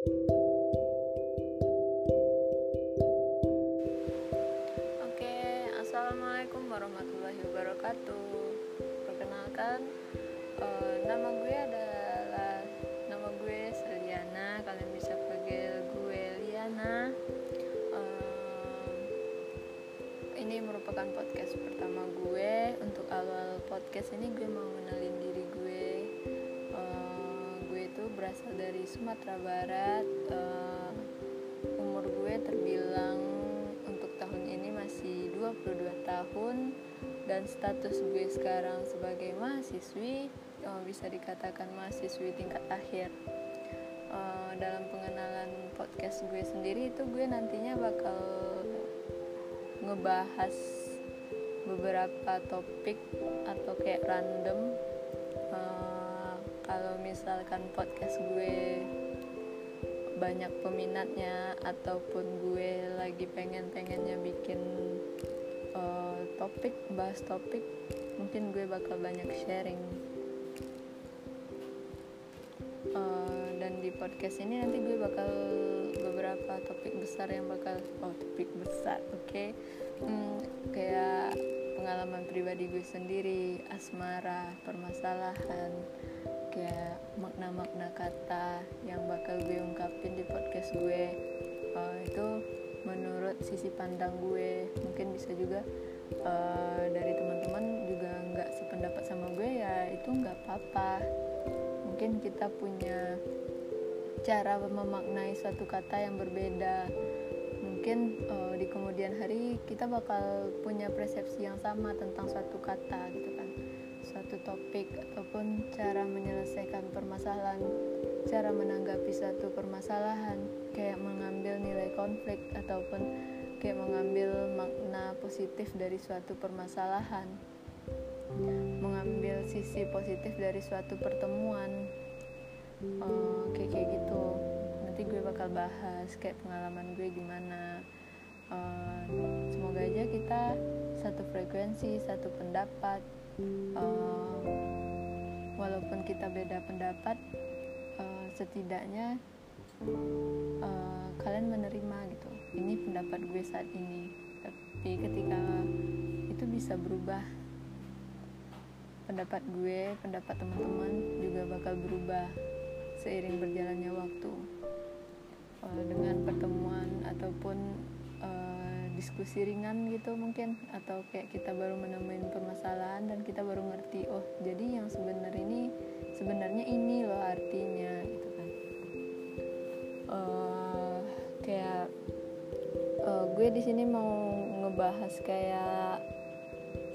Oke, assalamualaikum warahmatullahi wabarakatuh. Perkenalkan, uh, nama gue adalah nama gue Seliana. Kalian bisa panggil gue Liana. Uh, ini merupakan podcast pertama gue. Untuk awal podcast ini gue mau mengenalin diri itu berasal dari Sumatera Barat. Uh, umur gue terbilang untuk tahun ini masih 22 tahun dan status gue sekarang sebagai mahasiswi oh, bisa dikatakan mahasiswi tingkat akhir uh, dalam pengenalan podcast gue sendiri itu gue nantinya bakal ngebahas beberapa topik atau kayak random uh, kalau misalkan podcast gue banyak peminatnya ataupun gue lagi pengen-pengennya bikin uh, topik bahas topik mungkin gue bakal banyak sharing uh, dan di podcast ini nanti gue bakal beberapa topik besar yang bakal oh topik besar oke okay? hmm, kayak pengalaman pribadi gue sendiri asmara permasalahan kayak makna-makna kata yang bakal gue ungkapin di podcast gue. Uh, itu menurut sisi pandang gue. Mungkin bisa juga uh, dari teman-teman juga nggak sependapat sama gue ya itu nggak apa-apa. Mungkin kita punya cara memaknai suatu kata yang berbeda. Mungkin uh, di kemudian hari kita bakal punya persepsi yang sama tentang suatu kata gitu suatu topik ataupun cara menyelesaikan permasalahan, cara menanggapi suatu permasalahan, kayak mengambil nilai konflik ataupun kayak mengambil makna positif dari suatu permasalahan, mengambil sisi positif dari suatu pertemuan, uh, kayak kayak gitu. Nanti gue bakal bahas kayak pengalaman gue gimana. Uh, semoga aja kita satu frekuensi, satu pendapat, uh, walaupun kita beda pendapat uh, setidaknya uh, kalian menerima gitu. Ini pendapat gue saat ini. Tapi ketika itu bisa berubah pendapat gue pendapat teman-teman juga bakal berubah seiring berjalannya waktu. Uh, dengan pertemuan diskusi ringan gitu mungkin atau kayak kita baru menemuin permasalahan dan kita baru ngerti oh jadi yang sebenarnya ini sebenarnya ini loh artinya gitu kan. Uh, kayak uh, gue di sini mau ngebahas kayak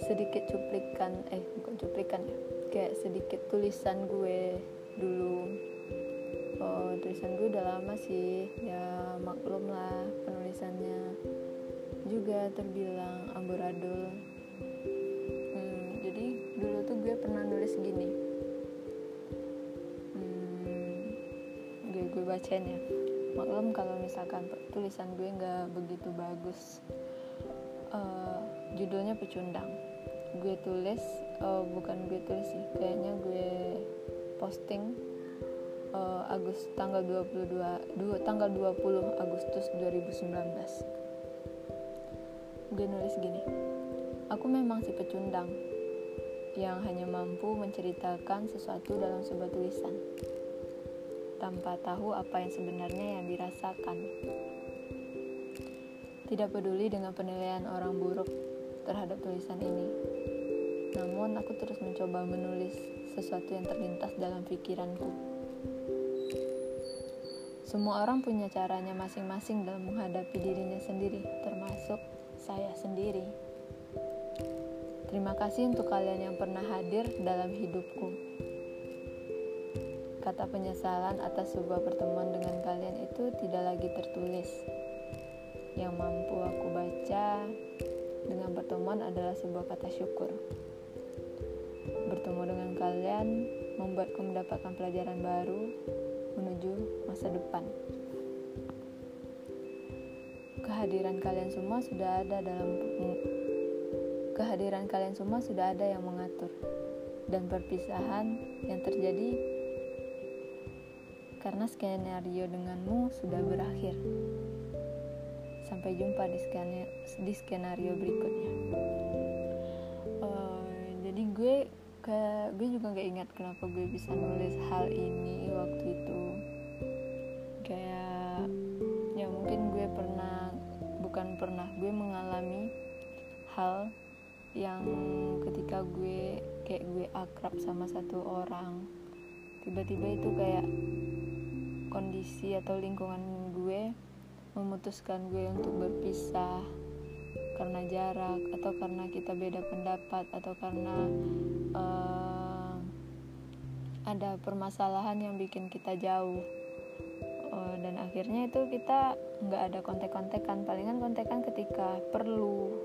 sedikit cuplikan eh bukan cuplikan ya kayak sedikit tulisan gue dulu. Oh tulisan gue udah lama sih ya maklum lah penulisannya juga terbilang amburadul. Hmm, jadi dulu tuh gue pernah nulis gini. Hmm, gue gue bacain ya. Maklum kalau misalkan tulisan gue nggak begitu bagus. Uh, judulnya pecundang. Gue tulis uh, bukan gue tulis sih kayaknya gue posting uh, Agus tanggal 22 dua, tanggal 20 Agustus 2019 gue nulis gini. Aku memang si pecundang yang hanya mampu menceritakan sesuatu dalam sebuah tulisan tanpa tahu apa yang sebenarnya yang dirasakan. Tidak peduli dengan penilaian orang buruk terhadap tulisan ini. Namun aku terus mencoba menulis sesuatu yang terlintas dalam pikiranku. Semua orang punya caranya masing-masing dalam menghadapi dirinya sendiri, termasuk saya sendiri. Terima kasih untuk kalian yang pernah hadir dalam hidupku. Kata penyesalan atas sebuah pertemuan dengan kalian itu tidak lagi tertulis. Yang mampu aku baca dengan pertemuan adalah sebuah kata syukur. Bertemu dengan kalian membuatku mendapatkan pelajaran baru menuju masa depan kehadiran kalian semua sudah ada dalam kehadiran kalian semua sudah ada yang mengatur dan perpisahan yang terjadi karena skenario denganmu sudah berakhir. Sampai jumpa di skenario, di skenario berikutnya. Uh, jadi gue kayak gue juga gak ingat kenapa gue bisa nulis hal ini waktu itu hal yang ketika gue kayak gue akrab sama satu orang tiba-tiba itu kayak kondisi atau lingkungan gue memutuskan gue untuk berpisah karena jarak atau karena kita beda pendapat atau karena uh, ada permasalahan yang bikin kita jauh. Uh, dan akhirnya itu kita nggak ada kontek-kontekan. Palingan kontekan ketika perlu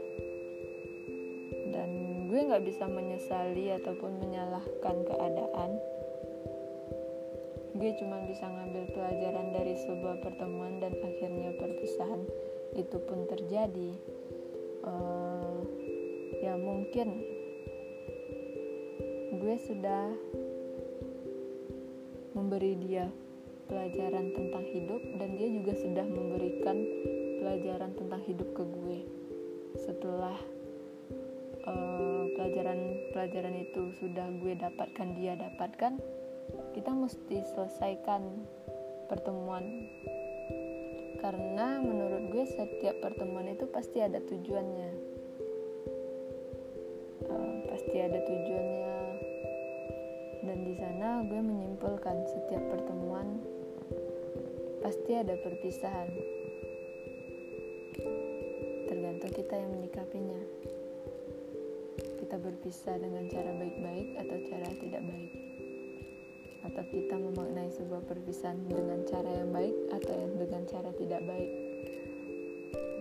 gue nggak bisa menyesali ataupun menyalahkan keadaan. Gue cuma bisa ngambil pelajaran dari sebuah pertemuan dan akhirnya perpisahan itu pun terjadi. Uh, ya mungkin gue sudah memberi dia pelajaran tentang hidup dan dia juga sudah memberikan pelajaran tentang hidup ke gue. Setelah uh, pelajaran pelajaran itu sudah gue dapatkan dia dapatkan kita mesti selesaikan pertemuan. Karena menurut gue setiap pertemuan itu pasti ada tujuannya. Uh, pasti ada tujuannya. Dan di sana gue menyimpulkan setiap pertemuan pasti ada perpisahan. Tergantung kita yang menyikapinya kita berpisah dengan cara baik-baik atau cara tidak baik? Atau kita memaknai sebuah perpisahan dengan cara yang baik atau yang dengan cara tidak baik?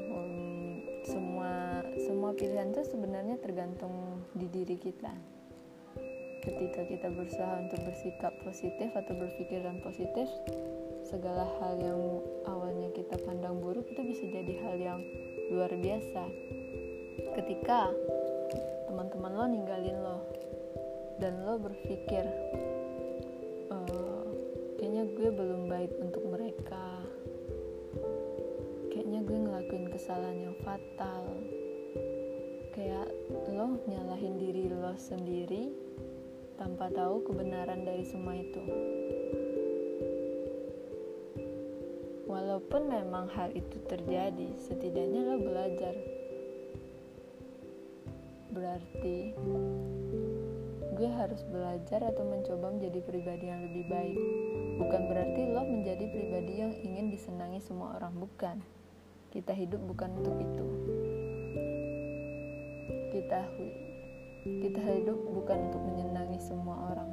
Um, semua semua pilihan itu sebenarnya tergantung di diri kita. Ketika kita berusaha untuk bersikap positif atau berpikiran positif segala hal yang awalnya kita pandang buruk itu bisa jadi hal yang luar biasa. Ketika teman-teman lo ninggalin lo. Dan lo berpikir kayaknya gue belum baik untuk mereka. Kayaknya gue ngelakuin kesalahan yang fatal. Kayak lo nyalahin diri lo sendiri tanpa tahu kebenaran dari semua itu. Walaupun memang hal itu terjadi setidaknya lo belajar berarti gue harus belajar atau mencoba menjadi pribadi yang lebih baik Bukan berarti lo menjadi pribadi yang ingin disenangi semua orang, bukan. Kita hidup bukan untuk itu. Kita kita hidup bukan untuk menyenangi semua orang.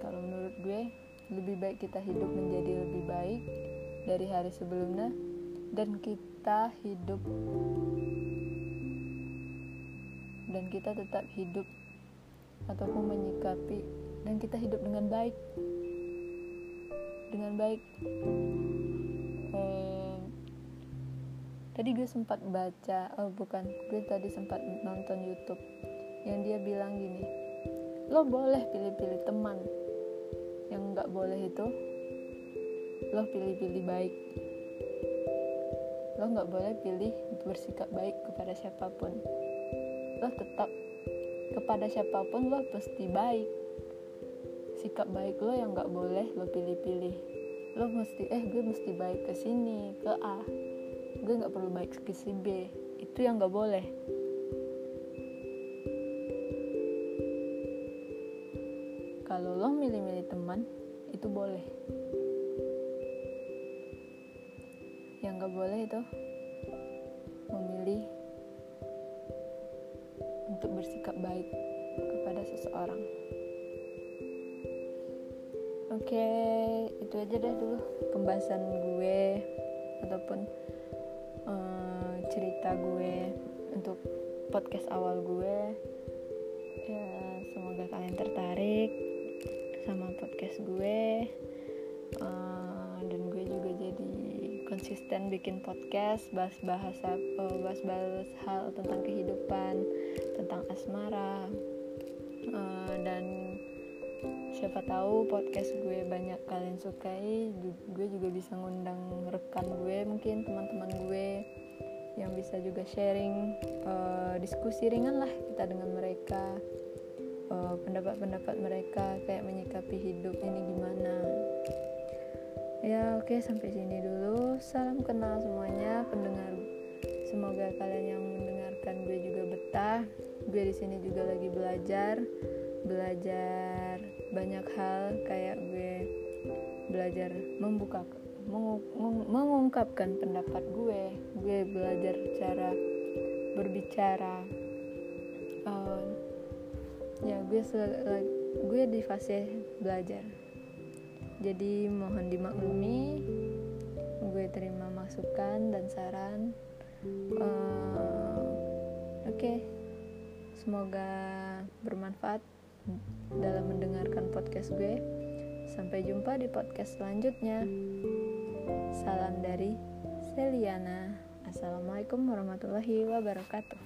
Kalau menurut gue, lebih baik kita hidup menjadi lebih baik dari hari sebelumnya dan kita hidup dan kita tetap hidup ataupun menyikapi dan kita hidup dengan baik. Dengan baik. Hmm, tadi gue sempat baca oh bukan gue tadi sempat nonton YouTube yang dia bilang gini lo boleh pilih-pilih teman yang nggak boleh itu. Lo pilih-pilih baik. Lo nggak boleh pilih bersikap baik kepada siapa pun lo tetap kepada siapa pun lo pasti baik. Sikap baik lo yang nggak boleh lo pilih-pilih. Lo mesti eh gue mesti baik ke sini ke A. Gue nggak perlu baik ke si B. Itu yang nggak boleh. Kalau lo milih-milih teman itu boleh. Yang nggak boleh itu memilih untuk bersikap baik kepada seseorang. Oke, okay, itu aja deh dulu pembahasan gue ataupun uh, cerita gue untuk podcast awal gue. Ya, semoga kalian tertarik sama podcast gue. Uh, konsisten bikin podcast bahas bahasa uh, bahas bahas hal tentang kehidupan, tentang asmara. Uh, dan siapa tahu podcast gue banyak kalian sukai gue juga bisa ngundang rekan gue mungkin teman-teman gue yang bisa juga sharing uh, diskusi ringan lah kita dengan mereka pendapat eh, pendapat-pendapat mereka kayak menyikapi hidup ini gimana ya oke okay, sampai sini dulu. Salam kenal semuanya pendengar. Semoga kalian yang mendengarkan gue juga betah. Gue di sini juga lagi belajar belajar banyak hal. Kayak gue belajar membuka mengungkapkan pendapat gue. Gue belajar cara berbicara. Uh, ya gue gue di fase belajar jadi mohon dimaklumi gue terima masukan dan saran uh, oke okay. semoga bermanfaat dalam mendengarkan podcast gue sampai jumpa di podcast selanjutnya Salam dari Seliana. Assalamualaikum warahmatullahi wabarakatuh.